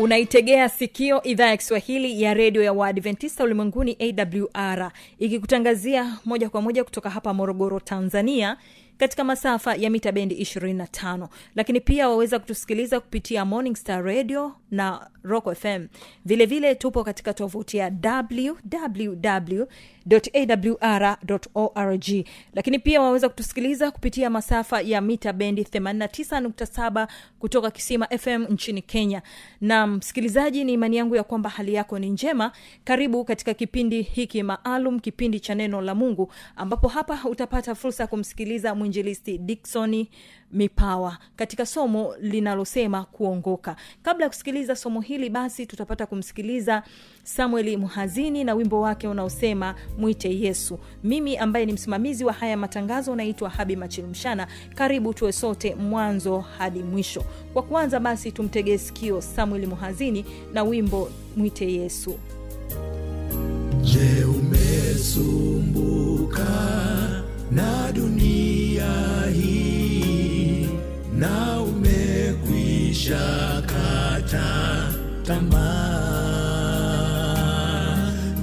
unaitegea sikio idhaa ya kiswahili ya redio ya waadventista ulimwenguni awr ikikutangazia moja kwa moja kutoka hapa morogoro tanzania katika masafa ya mita bendi 25 lakini pia waweza kutusikiliza kupitia morning star radio na rock fm vilevile vile tupo katika tovuti ya www awr org. Lakini pia waweza kutusikiliza kupitia masafa ya mita bendi 89.7 kutoka kisima fm nchini kenya. Na msikilizaji ni imani yangu ya kwamba hali yako ni njema. Karibu katika kipindi hiki maalum kipindi cha neno la mungu ambapo hapa utapata fursa ya kumsikiliza mwinjilisti diksoni mipawa katika somo linalosema kuongoka. Kabla ya kusikiliza somo hili basi tutapata kumsikiliza samueli mhazini na wimbo wake unaosema mwite yesu. Mimi ambaye ni msimamizi wa haya matangazo naitwa habi machilumshana karibu tuwe sote mwanzo hadi mwisho. Kwa kwanza basi tumtegee sikio samueli mhazini na wimbo mwite yesu. Je, umesumbuka na dunia hii na umekwisha kata tamaa?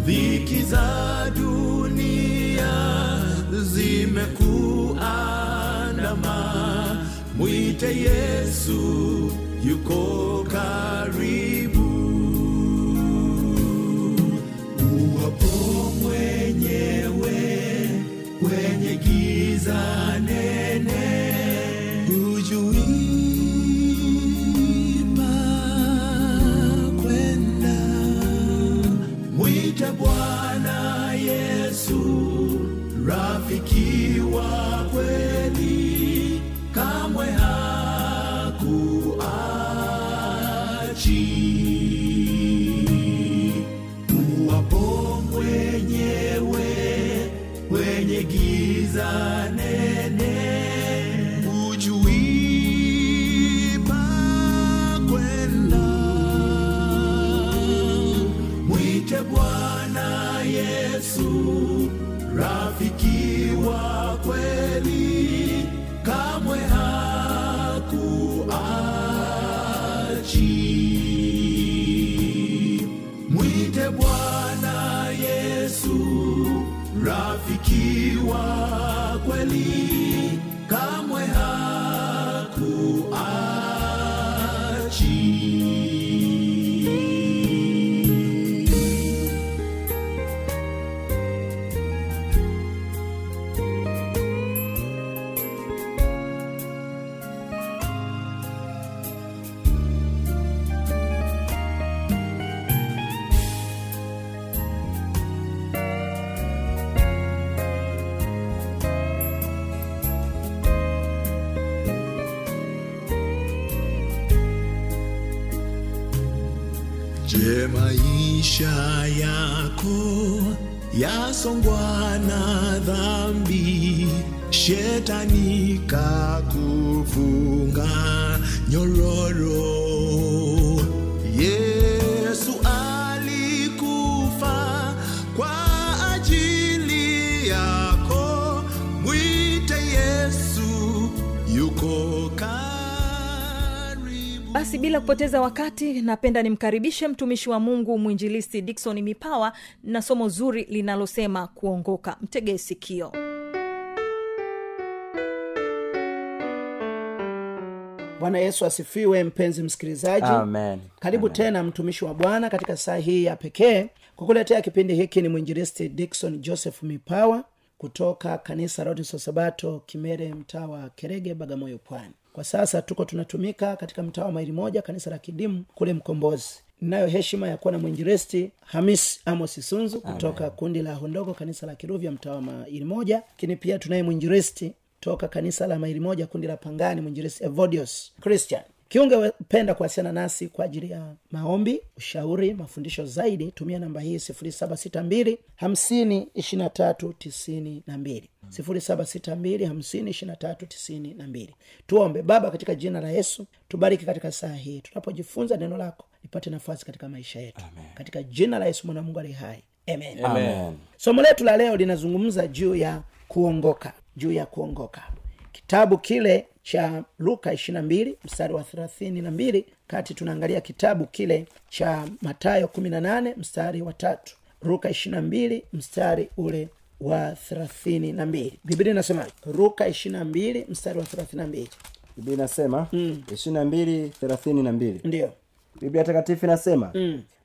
Dhiki za dunia zimekuandama, mwite Yesu, yuko karibu uwapo mwenyewe kwenye giza bwana yesu rafiki wa kweli maisha yako yasongwa na dhambi, shetani kakufunga nyororo. Bila kupoteza wakati napenda nimkaribishe mtumishi wa mungu mwinjilisti dikson mipawa na somo zuri linalosema kuongoka mtegee sikio bwana yesu asifiwe mpenzi msikilizaji Amen. karibu Amen. tena mtumishi wa bwana katika saa hii ya pekee kukuletea kipindi hiki ni mwinjilisti dikson joseph mipawa kutoka kanisa rodiso sabato kimere mtaa wa kerege bagamoyo pwani kwa sasa tuko tunatumika katika mtaa wa maili moja kanisa la kidimu kule mkombozi. Ninayo heshima ya kuwa na mwinjilisti hamis amos sunzu kutoka kundi la hondogo kanisa la kiruvya mtaa wa maili moja. Lakini pia tunaye mwinjilisti toka kanisa la maili moja kundi la pangani mwinjilisti Evodios christian kiungependa kuwasiliana nasi kwa ajili ya maombi ushauri mafundisho zaidi tumia namba hii 762 52392 762 tuombe. Baba katika jina la yesu tubariki katika saa hii. Tunapojifunza neno lako lipate nafasi katika maisha yetu. Amen. katika jina la yesu mwana mungu ali hai. Amen, Amen. somo letu la leo linazungumza juu ya kuongoka. Juu ya kuongoka. Kitabu kile cha luka 22 mstari wa 32 kati tunaangalia kitabu kile cha matayo 18 mstari wa tatu. Ruka 22 mstari ule wa 32 biblia inasema luka 22 mstari wa 32 biblia inasema ishiri na mbili thelathini na mbili. Ndiyo biblia takatifu inasema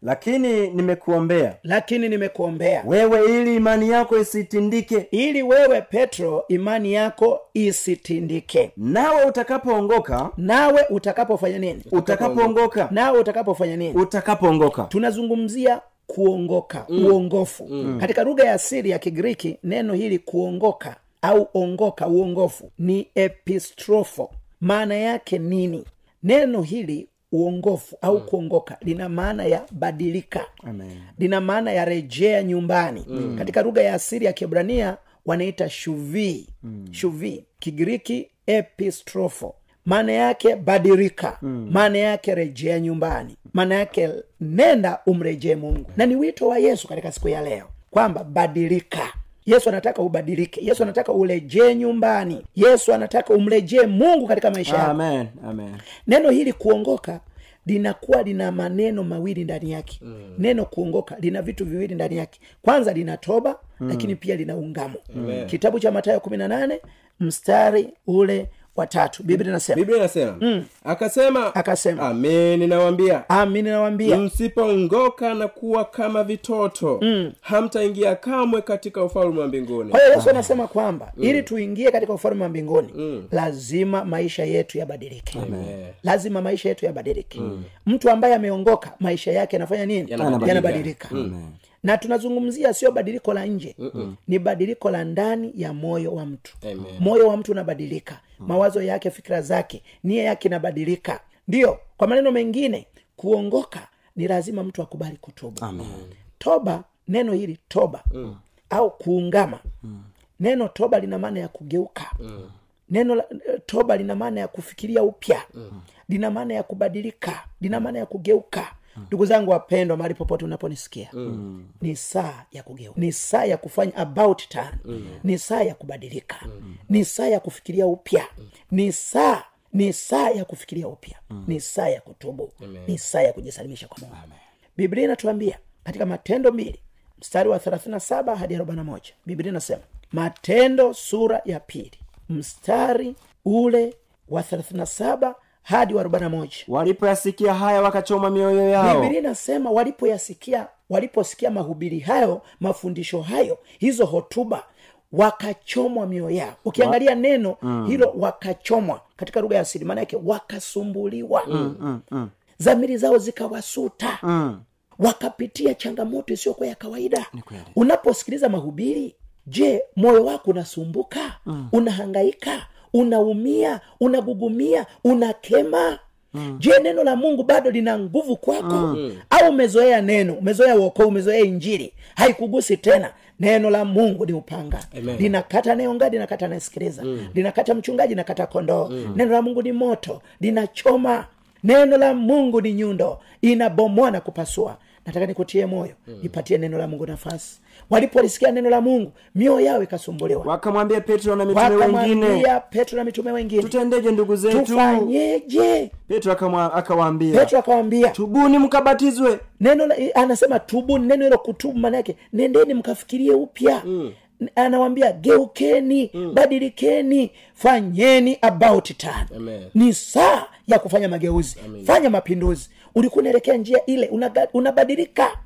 lakini nimekuombea lakini nimekuombea wewe ili imani yako isitindike. ili wewe petro imani yako isitindike. Nawe utakapoongoka nawe utakapofanya nini? utakapoongoka. Nawe utakapofanya nini? Utakapoongoka. Tunazungumzia kuongoka mm. uongofu. Mm. katika lugha ya asili ya kigiriki neno hili kuongoka au ongoka uongofu ni epistrofo maana yake nini? Neno hili uongofu au mm. kuongoka lina maana ya badilika. Amen. lina maana ya rejea nyumbani. Mm. katika lugha ya asili ya kibrania wanaita shuvi. Mm. shuvi kigiriki epistrofo maana yake badilika. Maana yake rejea nyumbani. Maana yake nenda umrejee mungu. Na ni wito wa yesu katika siku ya leo kwamba badilika yesu anataka ubadilike. Yesu anataka urejee nyumbani. Yesu anataka umrejee mungu katika maisha yako. Amen amen. Neno hili kuongoka linakuwa lina maneno mawili ndani yake. Mm. neno kuongoka lina vitu viwili ndani yake. Kwanza lina toba mm. lakini pia lina ungamo. Mm. kitabu cha matayo kumi na nane mstari ule watatu. Biblia inasema. Biblia inasema. Akasema Akasema. amini nawambia amini nawambia msipoongoka na kuwa kama vitoto hamtaingia kamwe katika ufalme wa mbinguni. Kwa hiyo yesu anasema kwamba ili tuingie katika ufalme wa mbinguni lazima maisha yetu yabadilike. Lazima maisha yetu yabadilike. Mtu ambaye ameongoka maisha yake yanafanya nini? Yanabadilika. yanabadilika na tunazungumzia sio badiliko la nje ni badiliko la ndani ya moyo wa mtu Amen. moyo wa mtu unabadilika mawazo yake fikira zake nia yake inabadilika ndiyo kwa maneno mengine kuongoka ni lazima mtu akubali kutubu Amen. toba neno hili toba mm. au kuungama mm. neno toba lina maana ya kugeuka mm. neno la, toba lina maana ya kufikiria upya mm. lina maana ya kubadilika lina maana ya kugeuka ndugu zangu wapendwa mahali popote unaponisikia mm. ni saa ya kugeuka ni saa ya kufanya about turn mm. ni saa ya kubadilika mm. ni saa ya kufikiria upya mm. ni saa ni saa ya kufikiria upya mm. ni saa ya kutubu ni saa ya kujisalimisha kwa mungu biblia inatuambia katika matendo mbili mstari wa 37 hadi 41 biblia inasema matendo sura ya pili mstari ule wa 37 hadi wa 41 walipoyasikia haya wakachoma mioyo yao. Biblia inasema walipoyasikia waliposikia mahubiri hayo mafundisho hayo hizo hotuba wakachomwa mioyo yao. Ukiangalia neno mm. hilo wakachomwa katika lugha ya asili maana yake wakasumbuliwa. Mm, mm, mm. zamiri zao zikawasuta. Mm. wakapitia changamoto isiyokuwa ya kawaida. Unaposikiliza mahubiri je moyo wako unasumbuka? Mm. unahangaika unaumia unagugumia unakema mm. je neno la mungu bado lina nguvu kwako mm. au umezoea neno umezoea uokoo umezoea injili haikugusi tena neno la mungu ni upanga Amen. linakata anayeonga linakata anayesikiliza mm. linakata mchungaji linakata kondoo mm. neno la mungu ni moto linachoma neno la mungu ni nyundo inabomoa na kupasua nataka nikutie moyo mm. ipatie neno la mungu nafasi. Walipolisikia neno la mungu mioyo yao ikasumbuliwa. Wakamwambia petro na mitume wengine petro na mitume wengine tutendeje ndugu zetu? Tufanyeje? Petro akawaambia petro akawaambia tubuni mkabatizwe. Neno anasema tubuni neno hilo kutubu maana yake nendeni mkafikirie upya. Mm. Anawambia geukeni mm. badilikeni fanyeni about time. Ni saa ya kufanya mageuzi. Fanya mapinduzi. Ulikuwa unaelekea njia ile unabadilika.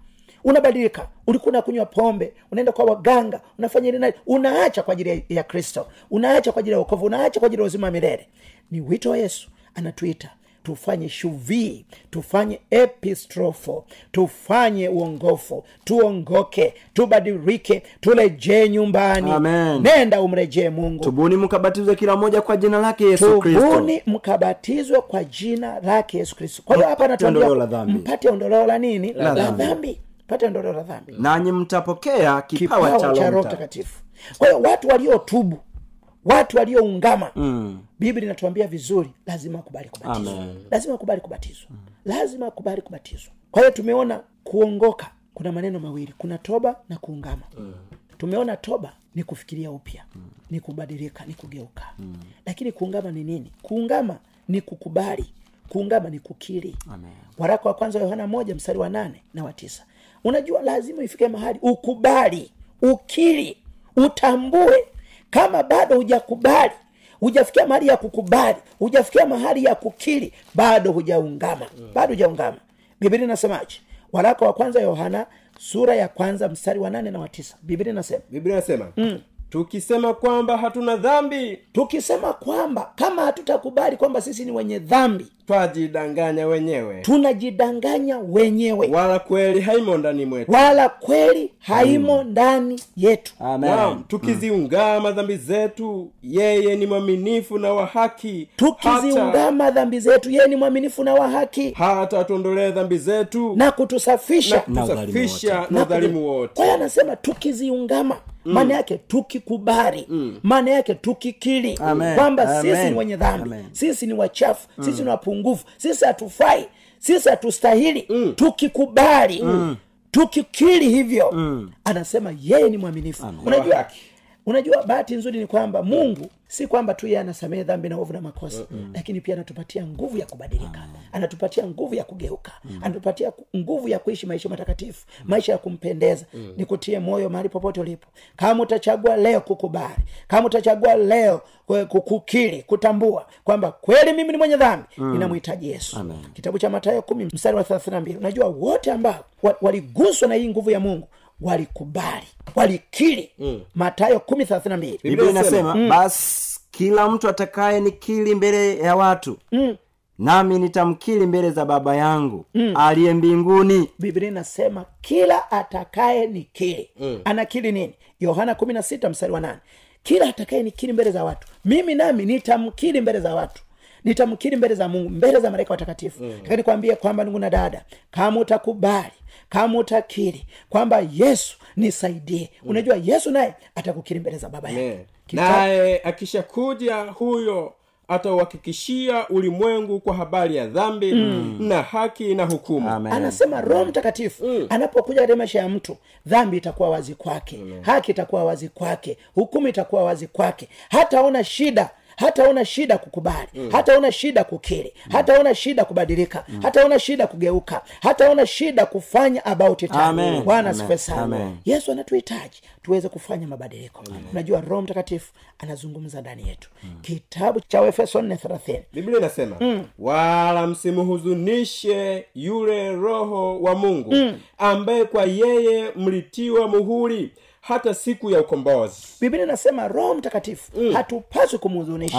Unabadilika. Ulikuwa unakunywa pombe unaenda kwa waganga unafanya ili unaacha kwa ajili ya, ya kristo. Unaacha kwa ajili ya wokovu. Unaacha kwa ajili ya uzima wa milele. Ni wito wa yesu anatuita tufanye shuvii tufanye epistrofo tufanye uongofu tuongoke tubadilike turejee nyumbani. Amen. nenda umrejee mungu. Tubuni mkabatizwe kila moja kwa jina lake yesu tubuni mkabatizwe kwa jina lake yesu kristo. Kwa hiyo hapa anatuambia mpate ondoleo la nini? La, dhambi. pate ondoleo la dhambi. Nanyi mtapokea kipawa kipawa cha roho mtakatifu. Kwa hiyo watu waliotubu watu walioungama mm. biblia inatuambia vizuri lazima akubali kubatizwa Amen. lazima akubali kubatizwa lazima akubali kubatizwa kwa hiyo tumeona kuongoka kuna maneno mawili kuna toba na kuungama mm. tumeona toba ni kufikiria upya mm. ni kubadilika ni kugeuka mm. lakini kuungama ni nini kuungama ni kukubali kuungama ni kukiri Amen. waraka wa kwanza wa yohana moja mstari wa nane na wa tisa unajua lazima ifike mahali ukubali ukiri utambue kama bado hujakubali hujafikia mahali ya kukubali hujafikia mahali ya kukiri bado hujaungama. Bado hujaungama. Biblia inasemaje? Waraka wa kwanza yohana sura ya kwanza mstari wa nane na wa tisa. Biblia inasema? Biblia inasema? Mm. Tukisema kwamba hatuna dhambi tukisema kwamba kama hatutakubali kwamba sisi ni wenye dhambi twajidanganya wenyewe. tunajidanganya wenyewe. Wala kweli haimo ndani mwetu. Wala kweli haimo ndani yetu. Naam tukiziungama dhambi zetu yeye ni mwaminifu na wa haki. Hata, tukiziungama dhambi zetu yeye ni mwaminifu na wa haki. hata atuondolee dhambi zetu na kutusafisha. Na na udhalimu wote. Kwa hiyo anasema tukiziungama maana yake tukikubali maana yake tukikiri kwamba sisi ni wenye dhambi Amen. sisi ni wachafu sisi ni wapungufu sisi hatufai sisi hatustahili tukikubali tukikiri hivyo anasema yeye ni mwaminifu. Unajua. Unajua bahati nzuri ni kwamba mungu si kwamba tu yeye anasamehe dhambi na ovu na makosa mm-hmm. lakini pia anatupatia nguvu ya kubadilika anatupatia nguvu ya kugeuka mm-hmm. anatupatia nguvu ya kuishi maisha matakatifu mm-hmm. maisha ya kumpendeza mm-hmm. nikutie moyo mahali popote ulipo kama utachagua leo kukubali kama utachagua leo kukiri kutambua kwamba kweli mimi ni mwenye dhambi mm. ninamhitaji yesu Amen. kitabu cha matayo kumi mstari wa thelathini na mbili unajua wote ambao waliguswa na hii nguvu ya mungu walikubali walikiri. Mm. matayo kumi thelathini na mbili. Biblia inasema basi kila mtu atakaye nikili mbele ya watu mm. nami nitamkili mbele za baba yangu aliye mbinguni. Biblia inasema kila atakaye nikili mm. anakili nini? Yohana kumi na sita mstari wa nane. Kila atakaye nikili mbele za watu mimi nami nitamkili mbele za watu nitamkiri mbele za mungu mbele za malaika watakatifu. Mm. nikwambie kwamba ndugu na dada kama utakubali kama utakiri kwamba yesu nisaidie. Mm. unajua yesu naye atakukiri mbele za baba yake. Naye akishakuja huyo atauhakikishia ulimwengu kwa habari ya dhambi mm. na haki na hukumu. Amen. anasema roho mtakatifu anapokuja katika maisha ya mtu dhambi itakuwa wazi kwake. Haki itakuwa wazi kwake. Hukumu itakuwa wazi kwake. Hataona shida hataona shida kukubali mm. hataona shida kukiri mm. hataona shida kubadilika mm. hataona shida kugeuka hataona shida kufanya about it bwana sana yesu anatuhitaji tuweze kufanya mabadiliko unajua roho mtakatifu anazungumza ndani yetu kitabu cha efeso nne thelathini biblia inasema mm. wala msimhuzunishe yule roho wa mungu mm. ambaye kwa yeye mlitiwa muhuri hata siku ya ukombozi. Biblia inasema roho mtakatifu mm. hatupaswi kumhuzunisha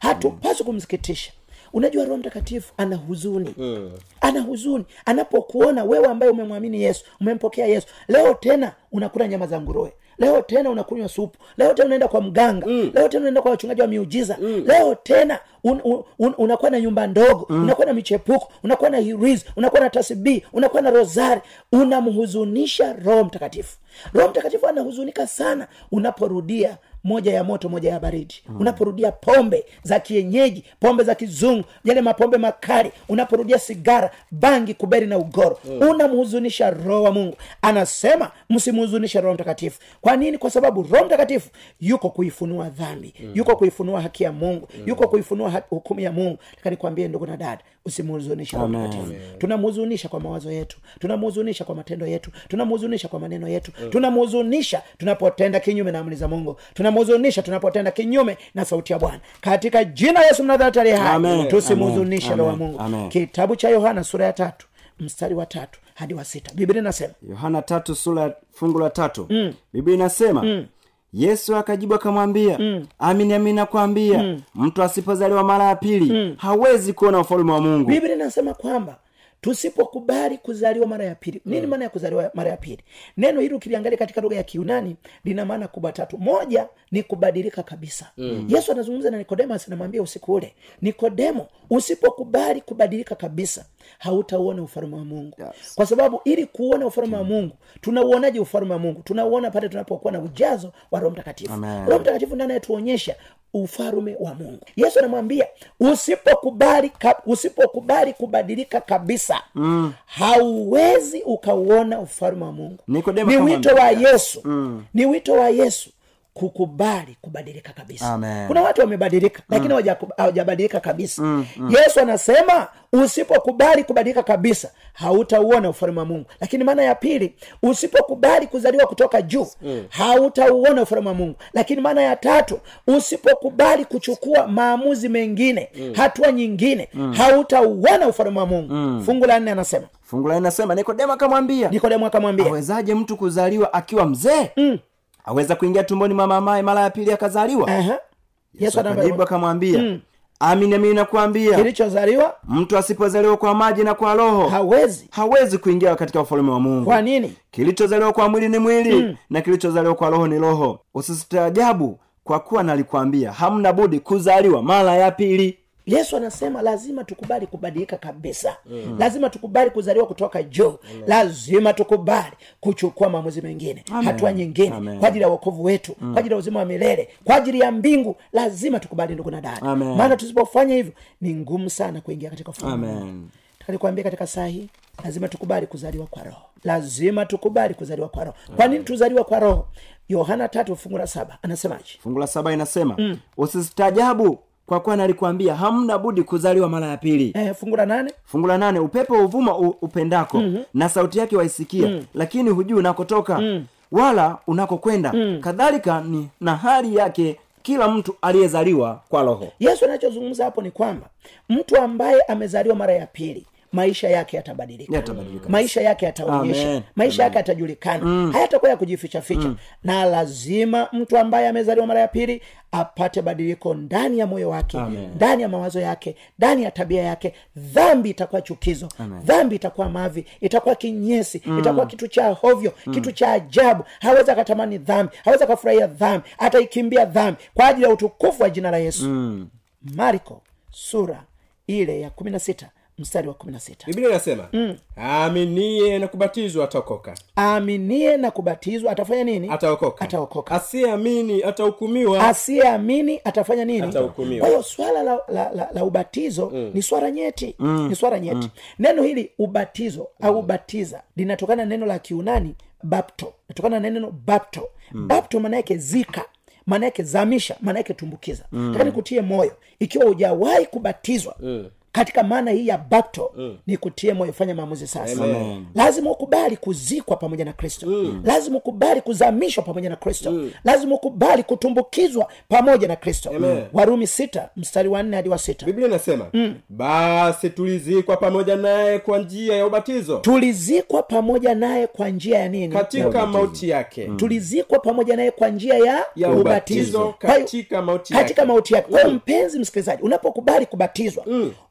hatupaswi kumsikitisha. Unajua roho mtakatifu ana huzuni. Mm. ana huzuni. Anapokuona wewe ambaye umemwamini yesu umempokea yesu leo tena unakula nyama za nguruwe leo tena unakunywa supu. Leo tena unaenda kwa mganga. Mm. leo tena unaenda kwa wachungaji wa miujiza. Mm. leo tena un, un, un, unakuwa na nyumba ndogo. Mm. unakuwa na michepuko. Unakuwa na hiriz unakuwa na tasbii. Unakuwa na rosari unamhuzunisha roho mtakatifu. Roho mtakatifu anahuzunika sana unaporudia moja ya moto moja ya baridi mm. unaporudia pombe za kienyeji pombe za kizungu yale mapombe makali unaporudia sigara bangi kuberi na ugoro mm. unamhuzunisha roho wa mungu anasema msimhuzunishe roho mtakatifu kwa nini kwa sababu roho mtakatifu yuko kuifunua dhambi mm. yuko kuifunua haki ya mungu mm. yuko kuifunua hukumu ya mungu taka nikwambie ndugu na dada usimhuzunishe Roho Mtakatifu. tunamhuzunisha kwa mawazo yetu. Tunamhuzunisha kwa matendo yetu. Tunamhuzunisha kwa maneno yetu. Tunamhuzunisha tunapotenda kinyume na amri za mungu. Tunamhuzunisha tunapotenda kinyume na sauti ya bwana. Katika jina yesu mnadhari aliye hai Amen. tusimhuzunishe roho wa mungu. Amen. kitabu cha yohana sura ya tatu mstari wa tatu hadi wa sita. Biblia inasema yohana tatu sura fungu la tatu. Mm. biblia inasema mm. Yesu akajibu akamwambia mm. amini amini nakwambia mm. mtu asipozaliwa mara ya pili mm. hawezi kuona ufalume wa mungu biblia inasema kwamba tusipokubali kuzaliwa mara ya pili. Nini maana ya kuzaliwa mara ya pili? Neno hili ukiliangalia katika lugha ya kiunani lina maana kubwa tatu. Moja ni kubadilika kabisa. Mm. yesu anazungumza na nikodemas anamwambia usiku ule nikodemo usipokubali kubadilika kabisa hautauona ufalme wa mungu. Yes. kwa sababu ili kuona ufalme wa mungu tunauonaje ufalme wa mungu? Tunauona pale tunapokuwa na ujazo wa roho mtakatifu. Roho mtakatifu ndiye anayetuonyesha ufalume wa mungu. Yesu anamwambia usipokubali usipokubali kubadilika kabisa mm. hauwezi ukauona ufalume wa mungu. Ni wito wa yesu. Mm. ni wito wa yesu kukubali kubadilika kabisa Amen. kuna watu wamebadilika lakini hawajaku- hawajabadilika kabisa mm, mm. yesu anasema usipokubali kubadilika kabisa hautauona ufalme wa mungu lakini maana ya pili usipokubali kuzaliwa kutoka juu mm. hautauona ufalme wa mungu lakini maana ya tatu usipokubali kuchukua maamuzi mengine mm. hatua nyingine mm. hautauona ufalme wa mungu mm. fungu la nne anasema fungu la inasema nikodemo akamwambia nikodemo akamwambia awezaje mtu kuzaliwa akiwa mzee mm. Aweza kuingia tumboni mwa mamaye mara ya pili akazaliwa? Aha. yesu akajibu akamwambia amini amini nakuambia kilichozaliwa mtu asipozaliwa kwa maji na kwa roho hawezi. hawezi kuingia katika ufalume wa mungu. Kwa nini? Kilichozaliwa kwa mwili ni mwili mm. na kilichozaliwa kwa roho ni roho. Usistaajabu kwa kuwa nalikwambia hamna budi kuzaliwa mara ya pili yesu anasema lazima tukubali kubadilika kabisa. Mm. lazima tukubali kuzaliwa kutoka juu. Lazima tukubali kuchukua maamuzi mengine hatua nyingine Amen. kwa ajili ya wokovu wetu mm. kwa ajili ya uzima wa milele kwa ajili ya mbingu. Lazima tukubali ndugu na dada. Maana tusipofanya hivyo ni ngumu sana kuingia katika takalikwambia katika saa hii lazima tukubali kuzaliwa kwa roho. Lazima tukubali kuzaliwa kwa roho. Kwa nini tuzaliwa kwa roho? Yohana tatu fungu la saba anasemaje? Fungu la saba inasema mm. usistaajabu kwa kuwa nalikwambia hamna budi kuzaliwa mara ya pili eh, fungu la nane fungu la nane upepo uvuma upendako mm-hmm. na sauti yake waisikia mm. lakini hujui unakotoka mm. wala unakokwenda mm. kadhalika ni na hali yake kila mtu aliyezaliwa kwa roho yesu anachozungumza hapo ni kwamba mtu ambaye amezaliwa mara ya pili maisha yake yatabadilika. Yatabadilika. maisha yake yataonyesha. Amen. maisha yake yatajulikana. Mm. hayatakuwa ya kujifichaficha. Mm. na lazima mtu ambaye amezaliwa mara ya pili apate badiliko ndani ya moyo wake ndani ya mawazo yake ndani ya tabia yake. Dhambi itakuwa chukizo. Dhambi itakuwa mavi. Itakuwa kinyesi. Mm. itakuwa kitu cha hovyo. Mm. kitu cha ajabu. Hawezi akatamani dhambi. Hawezi akafurahia dhambi. Ataikimbia dhambi kwa ajili ya utukufu wa jina la yesu. Mm. marko sura ile ya kumi na sita mstari wa kumi na sita biblia inasema mm. aaminie na kubatizwa ataokoka aaminie na kubatizwa atafanya nini ataokoka ataokoka asiyeamini atahukumiwa asiyeamini atafanya nini Atahukumiwa. kwa hiyo swala la, la, la, la ubatizo mm. ni swala nyeti mm. ni swala nyeti mm. neno hili ubatizo mm. au batiza linatokana na neno la kiunani bapto natokana na neno bapto mm. bapto maana yake zika maana yake zamisha maana yake tumbukiza mm. taka nikutie moyo ikiwa hujawahi kubatizwa mm katika maana hii ya bapto mm. ni kutie moyo fanya maamuzi sasa. Amen. lazima ukubali kuzikwa pamoja na kristo. Mm. lazima ukubali kuzamishwa pamoja na kristo. Mm. lazima ukubali kutumbukizwa pamoja na kristo. Amen. warumi sita mstari wa nne hadi wa sita. Biblia inasema mm. basi tulizikwa pamoja naye kwa njia ya ubatizo. Tulizikwa pamoja naye kwa njia ya nini? Katika mauti yake. Tulizikwa pamoja naye kwa njia ya, ya ubatizo. katika mauti katika mauti yake. Kwa hiyo mpenzi msikilizaji unapokubali kubatizwa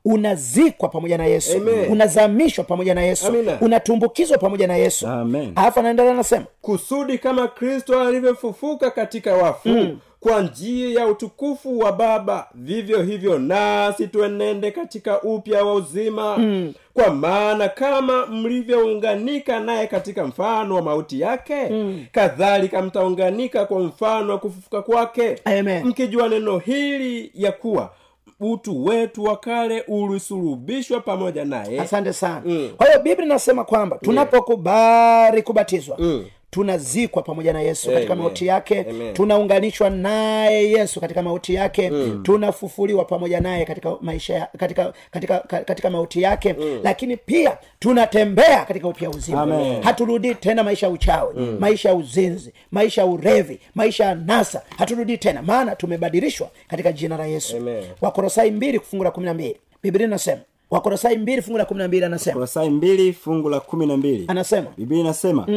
unazikwa pamoja na yesu Amen. unazamishwa pamoja na yesu Amina. unatumbukizwa pamoja na yesu alafu anaendelea anasema kusudi kama kristo alivyofufuka katika wafu mm. kwa njia ya utukufu wa baba vivyo hivyo nasi tuenende katika upya wa uzima mm. kwa maana kama mlivyounganika naye katika mfano wa mauti yake mm. kadhalika mtaunganika kwa mfano wa kufufuka kwake mkijua neno hili ya kuwa utu wetu wa kale ulisulubishwa pamoja naye. Asante sana. Kwa hiyo biblia inasema kwamba tunapokubali kubatizwa tunazikwa pamoja na yesu katika mauti yake tunaunganishwa naye yesu katika mauti yake mm. tunafufuliwa pamoja naye katika maisha ya, katika, katika, ka- katika mauti yake. Mm. lakini pia tunatembea katika upya uzima. Haturudii tena maisha ya uchawi mm. maisha ya uzinzi maisha ya urevi maisha ya nasa haturudii tena maana tumebadilishwa katika jina la yesu. Amen. wakorosai mbili kufungu la kumi na mbili. Biblia inasema wakorosai mbili fungu la kumi na mbili anasema. Kolosai mbili fungu la kumi na mbili. Anasema. Biblia inasema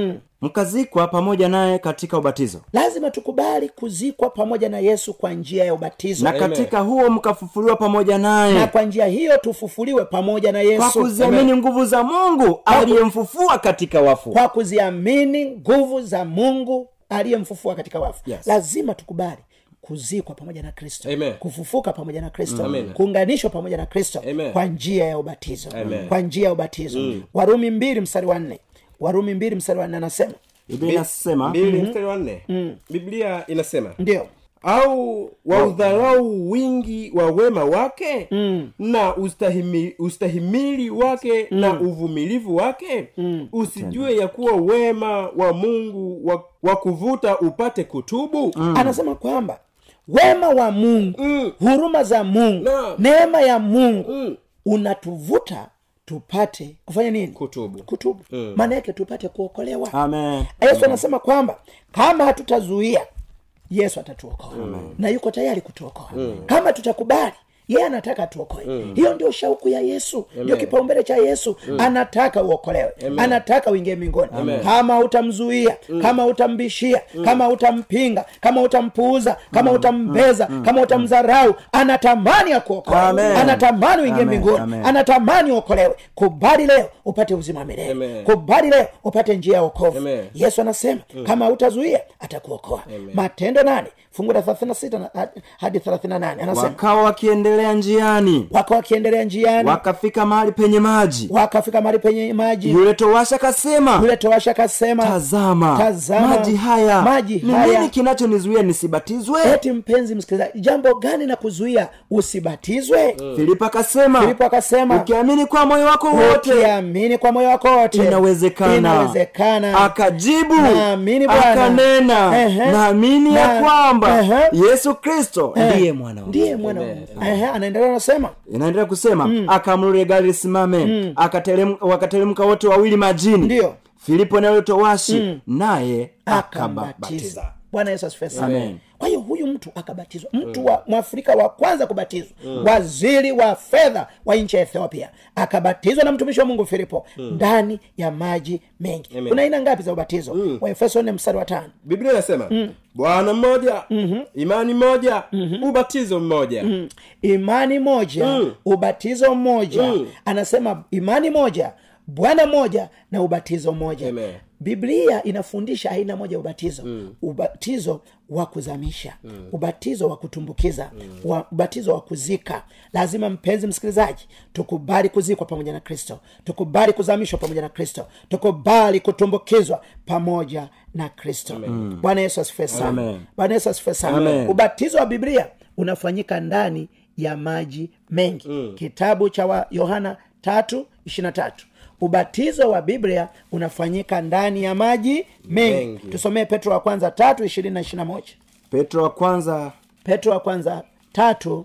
mkazikwa pamoja naye katika ubatizo. Lazima tukubali kuzikwa pamoja na yesu kwa njia ya ubatizo. Na katika huo mkafufuliwa pamoja naye. Na kwa njia hiyo tufufuliwe pamoja na kwa kuziamini nguvu za mungu aliyemfufua katika wafu. Kwa kuziamini nguvu za mungu aliyemfufua katika wafu. Yes. lazima tukubali kuzikwa pamoja na kristo. Amen. kufufuka pamoja na kristo. Amen. kuunganishwa pamoja na kristo. Kwa njia ya ubatizo. Amen. kwa njia ya ubatizo. Warumi mbili mstari wa nne warumi mbili mstari wa nne anasema biblia inasema mbili mstari wa nne biblia inasema ndio au waudharau wingi wa wema wake mm. na ustahimi, ustahimili wake mm. na uvumilivu wake mm. usijue ya kuwa wema wa mungu wa, wa kuvuta upate kutubu mm. anasema kwamba wema wa mungu Mm. huruma za mungu Naam. neema ya mungu Mm. unatuvuta tupate kufanya nini? Kutubu. Kutubu. Maana yake tupate kuokolewa. Amen. Yesu anasema kwamba kama hatutazuia yesu atatuokoa. Na yuko tayari kutuokoa. Kama tutakubali yeye anataka tuokoe. Hiyo ndio shauku ya yesu. Ndio kipaumbele cha yesu. Anataka uokolewe. Anataka uingie mbinguni. Kama utamzuia kama utambishia kama utampinga kama utampuuza kama utambeza kama utamdharau anatamani akuokoe. Anatamani uingie mingoni mbinguni. Anatamani uokolewe. Kubali leo upate uzima milele. Kubali leo upate njia ya okovu yesu anasema kama utazuia atakuokoa. Matendo nane fungu la 36 na- hadi 38 anasema wakawa wakiendelea njiani. wakawa wakiendelea njiani. Wakafika mahali penye maji. Wakafika mahali penye maji. Yule towasha kasema yule toasha kasema tazama, Tazama, maji haya. maji ni haya. nini kinachonizuia nisibatizwe? Eti mpenzi msikilizaji jambo gani na kuzuia usibatizwe? Filipo akasema filipo akasema ukiamini kwa moyo wako wote ukiamini kwa moyo wako wote inawezekana. inawezekana. Akajibu Naamini Bwana. akanena naamini ya Na- kwamba yesu kristo ndiye mwana ndiye mwana wa mungu anaendelea anasema inaendelea kusema mm. akamrudia gari lisimame mm. wakateremka wote wawili majini Ndiyo. filipo nayotowashi mm. naye akabatiza akambatiza bwana yesu asifiwe Amen. Huyu mtu akabatizwa. Mtu wa mwafrika wa kwanza kubatizwa. Waziri wa fedha wa nchi ya ethiopia akabatizwa na mtumishi wa mungu filipo ndani ya maji mengi. Amen. kuna aina ngapi za ubatizo? Waefeso nne mstari wa tano. Biblia inasema bwana mmoja imani moja ubatizo mmoja. Imani moja Mm. ubatizo mmoja. Mm. anasema imani moja bwana moja na ubatizo mmoja. Amen. Biblia inafundisha aina moja ya ubatizo. Mm. ubatizo wa kuzamisha. Mm. ubatizo wa kutumbukiza. Mm. wa, ubatizo wa kuzika. Lazima mpenzi msikilizaji tukubali kuzikwa pamoja na kristo. Tukubali kuzamishwa pamoja na kristo. Tukubali kutumbukizwa pamoja na kristo. Bwana yesu sana. Bwana yesu asifue sana. Ubatizo wa biblia unafanyika ndani ya maji mengi. Mm. kitabu cha yohana tatu ishirina tatu ubatizo wa biblia unafanyika ndani ya maji mengi, Mengi. tusomee petro wa kwanza tatu ishirini na ishirina moja. Petro wa kwanza. Petro wa kwanza tatu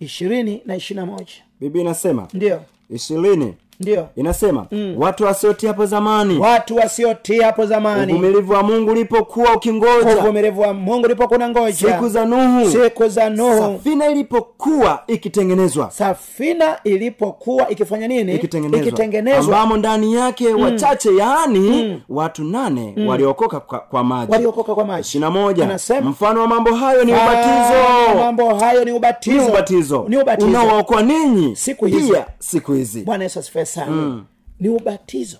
ishirini na ishirina moja. Biblia inasema ndio. ishirini ndio. Inasema mm. watu wasiotii hapo zamani. Watu wasiotii hapo zamani. Uvumilivu wa mungu ulipokuwa ukingoja. Uvumilivu wa mungu ulipokuwa siku za nuhu. Siku za nuhu. Safina ilipokuwa ikitengenezwa. Safina ilipokuwa ikifanya nini? Ikitengenezwa. Ikitengenezwa. Ambamo ndani yake wachache yaani watu nane waliokoka kwa, kwa maji. Waliokoka kwa maji. Ishirina moja. Anasema, mfano wa mambo hayo ni ubatizo. mambo hayo ni ubatizo. Ni ubatizo. Ni ubatizo. Unaowaokoa ninyi. Siku hizi. pia siku hizi. Bwana yesu asifiwe mm. ni ubatizo.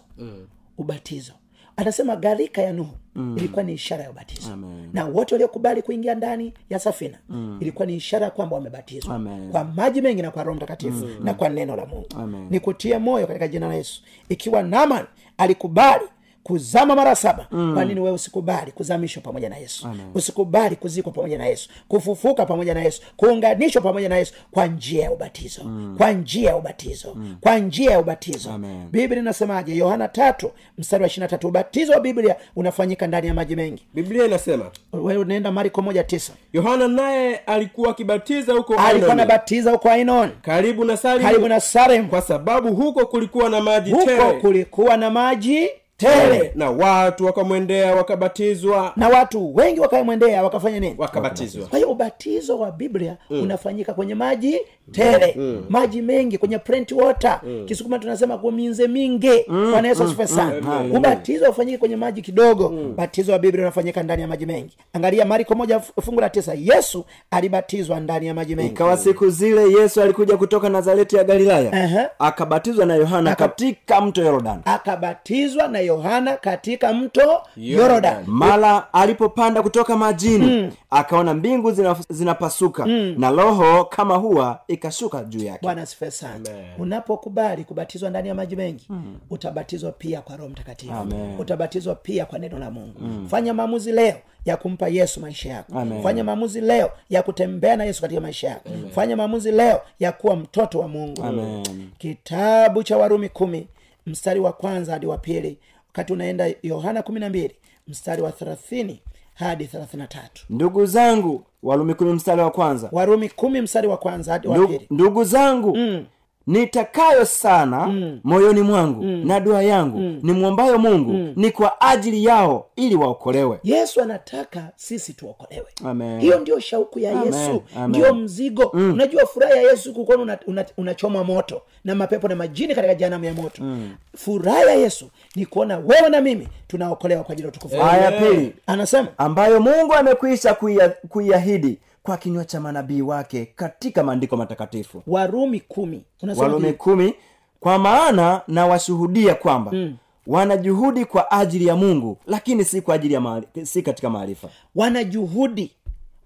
Ubatizo. Anasema gharika ya nuhu ilikuwa ni ishara ya ubatizo. Na wote waliokubali kuingia ndani ya safina ilikuwa ni ishara ya kwamba wamebatizwa. Kwa maji mengi na kwa roho mtakatifu na kwa neno la mungu. Amen. nikutie moyo katika jina la yesu. Ikiwa naman alikubali kuzama mara saba mm. kwa nini wewe usikubali kuzamishwa pamoja na yesu Amen. usikubali kuzikwa pamoja na yesu kufufuka pamoja na yesu kuunganishwa pamoja na yesu kwa njia ya ubatizo mm. kwa njia ya ubatizo mm. kwa njia ya ubatizo Amen. biblia inasemaje yohana tatu mstari wa ishirina tatu ubatizo wa biblia unafanyika ndani ya maji mengi biblia inasema wewe unaenda mariko moja tisa yohana naye alikuwa akibatiza huko alikuwa anabatiza huko ainon karibu na salimu karibu na sarem kwa sababu huko kulikuwa na maji huko tere. kulikuwa na maji tele. Na watu wakamwendea wakabatizwa. Na watu wengi wakamwendea wakafanya nini? Wakabatizwa. Kwa hiyo ubatizo wa biblia mm. unafanyika kwenye maji tele. Mm. maji mengi kwenye plenty water. Mm. kisukuma tunasema kuminze mingi. Bwana yesu asife sana. Ubatizo ufanyike kwenye maji kidogo. Batizo wa biblia unafanyika ndani ya maji mengi. Angalia mariko moja fungu la tisa. Yesu alibatizwa ndani ya maji mengi. Ikawa siku zile yesu alikuja kutoka nazareti ya galilaya. Aha. akabatizwa na yohana Aka- katika mto yorodani. Akabatizwa na yohana katika mto yorodani mara alipopanda kutoka majini akaona mbingu zina- zinapasuka na roho kama huwa ikashuka juu yake. Bwana asifiwe sana. Unapokubali kubatizwa ndani ya maji mengi mm. utabatizwa pia kwa roho mtakatifu. Amen. utabatizwa pia kwa neno la mungu. Mm. fanya maamuzi leo ya kumpa yesu maisha yako. Amen. fanya maamuzi leo ya kutembea na yesu katika maisha yako. Fanya maamuzi leo ya kuwa mtoto wa mungu. Amen. kitabu cha warumi kumi mstari wa kwanza hadi wa pili wakati unaenda yohana kumi na mbili mstari wa thelathini hadi thelathini na tatu. Ndugu zangu warumi kumi mstari wa kwanza. Warumi kumi mstari wa kwanza hadi wa pili. ndugu zangu nitakayo sana moyoni mwangu na dua yangu. Ni mwombayo mungu. Ni kwa ajili yao ili waokolewe. Yesu anataka sisi tuokolewe. Hiyo ndio shauku ya Amen. yesu. Ndio mzigo. Mm. unajua furaha ya yesu kukuona unachomwa una, unachomwa moto na mapepo na majini katika janamu ya moto. Mm. furaha ya yesu ni kuona wewe na mimi tunaokolewa kwa ajili ya utukufu wake. aya pili. Anasema ambayo mungu amekwisha kuia- kuiahidi kwa kinywa cha manabii wake katika maandiko matakatifu. Warumi kumi. Unasema walumi kumi kwa maana nawashuhudia kwamba mm. wanajuhudi kwa ajili ya mungu lakini si kwa ajili ya maari, si katika maarifa. Wanajuhudi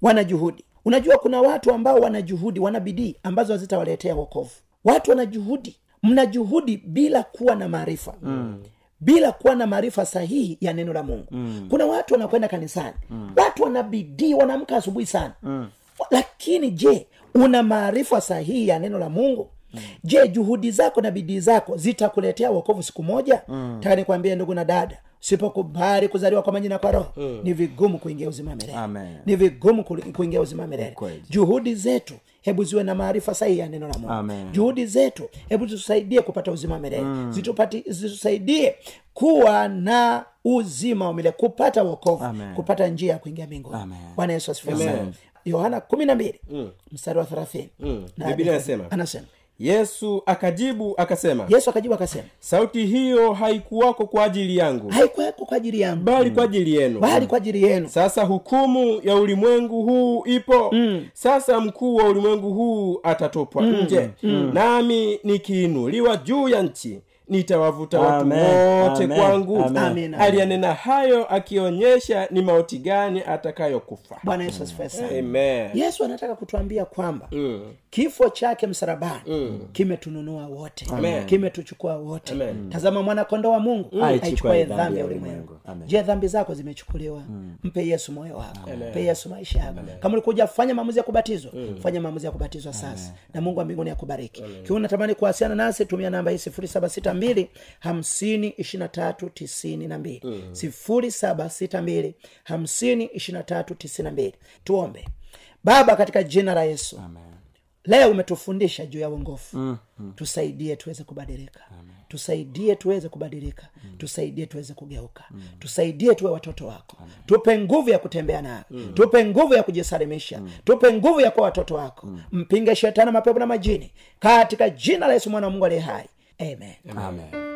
wanajuhudi unajua kuna watu ambao wanajuhudi wana bidii ambazo hazitawaletea wokovu. Watu wanajuhudi mnajuhudi bila kuwa na maarifa. Mm bila kuwa na maarifa sahihi ya neno la mungu mm. kuna watu wanakwenda kanisani mm. watu wana bidii wanaamka asubuhi sana mm. lakini je una maarifa sahihi ya neno la mungu mm. je juhudi zako na bidii zako zitakuletea wokovu siku moja mm. taka nikwambie ndugu na dada usipokubali kuzaliwa kwa majina kwa roho mm. ni vigumu kuingia uzima milele. Amen. ni vigumu kuingia uzima milele. Juhudi zetu hebu ziwe na maarifa sahihi ya neno la mungu. Juhudi zetu hebu zitusaidie kupata uzima milele. Mm. zitusaidie kuwa na uzima wa milele kupata wokovu kupata njia ya kuingia mbinguni. Bwana yesu asifiwe yohana kumi na mbili mstari wa thelathini. Mm. Biblia anasema yesu akajibu akasema yesu akajibu akasema sauti hiyo haikuwako kwa ajili yangu haikuwako kwa ajili yangu bali kwa ajili yenu. bali kwa ajili yenu. Sasa hukumu ya ulimwengu huu ipo. Mm. sasa mkuu wa ulimwengu huu atatupwa mm. nje. Mm. nami nikiinuliwa juu ya nchi nitawavuta watu wote kwangu. Aliyanena hayo akionyesha ni mauti gani atakayokufa. Bwana yesu asifiwe sana. Yesu anataka kutuambia kwamba Mm. Kifo chake msalabani kimetununua wote. Kimetuchukua wote. Amen. tazama mwanakondoo wa mungu Aichukuaye aichukuaye dhambi ya ulimwengu. je dhambi zako zimechukuliwa? Mpe yesu moyo wako. Mpe yesu maisha yako. Kama ulikuja fanya maamuzi ya kubatizwa fanya maamuzi ya kubatizwa sasa. Na mungu wa mbinguni akubariki. Kiwa unatamani kuwasiliana nasi tumia namba hii sifuri saba sita mbili hamsini ishirina tatu tisini na mbili. Sifuri saba sita mbili hamsini ishirina tatu tisini na mbili. Tuombe. Baba katika jina la yesu leo umetufundisha juu ya uongofu mm, mm. tusaidie tuweze kubadilika Amen. tusaidie tuweze kubadilika mm. tusaidie tuweze kugeuka mm. tusaidie tuwe watoto wako Amen. tupe nguvu ya kutembea nayo mm. tupe nguvu ya kujisalimisha mm. tupe nguvu ya kuwa watoto wako mm. mpinge shetani mapepo na majini katika jina la yesu mwana wa mungu aliye hai amen, Amen.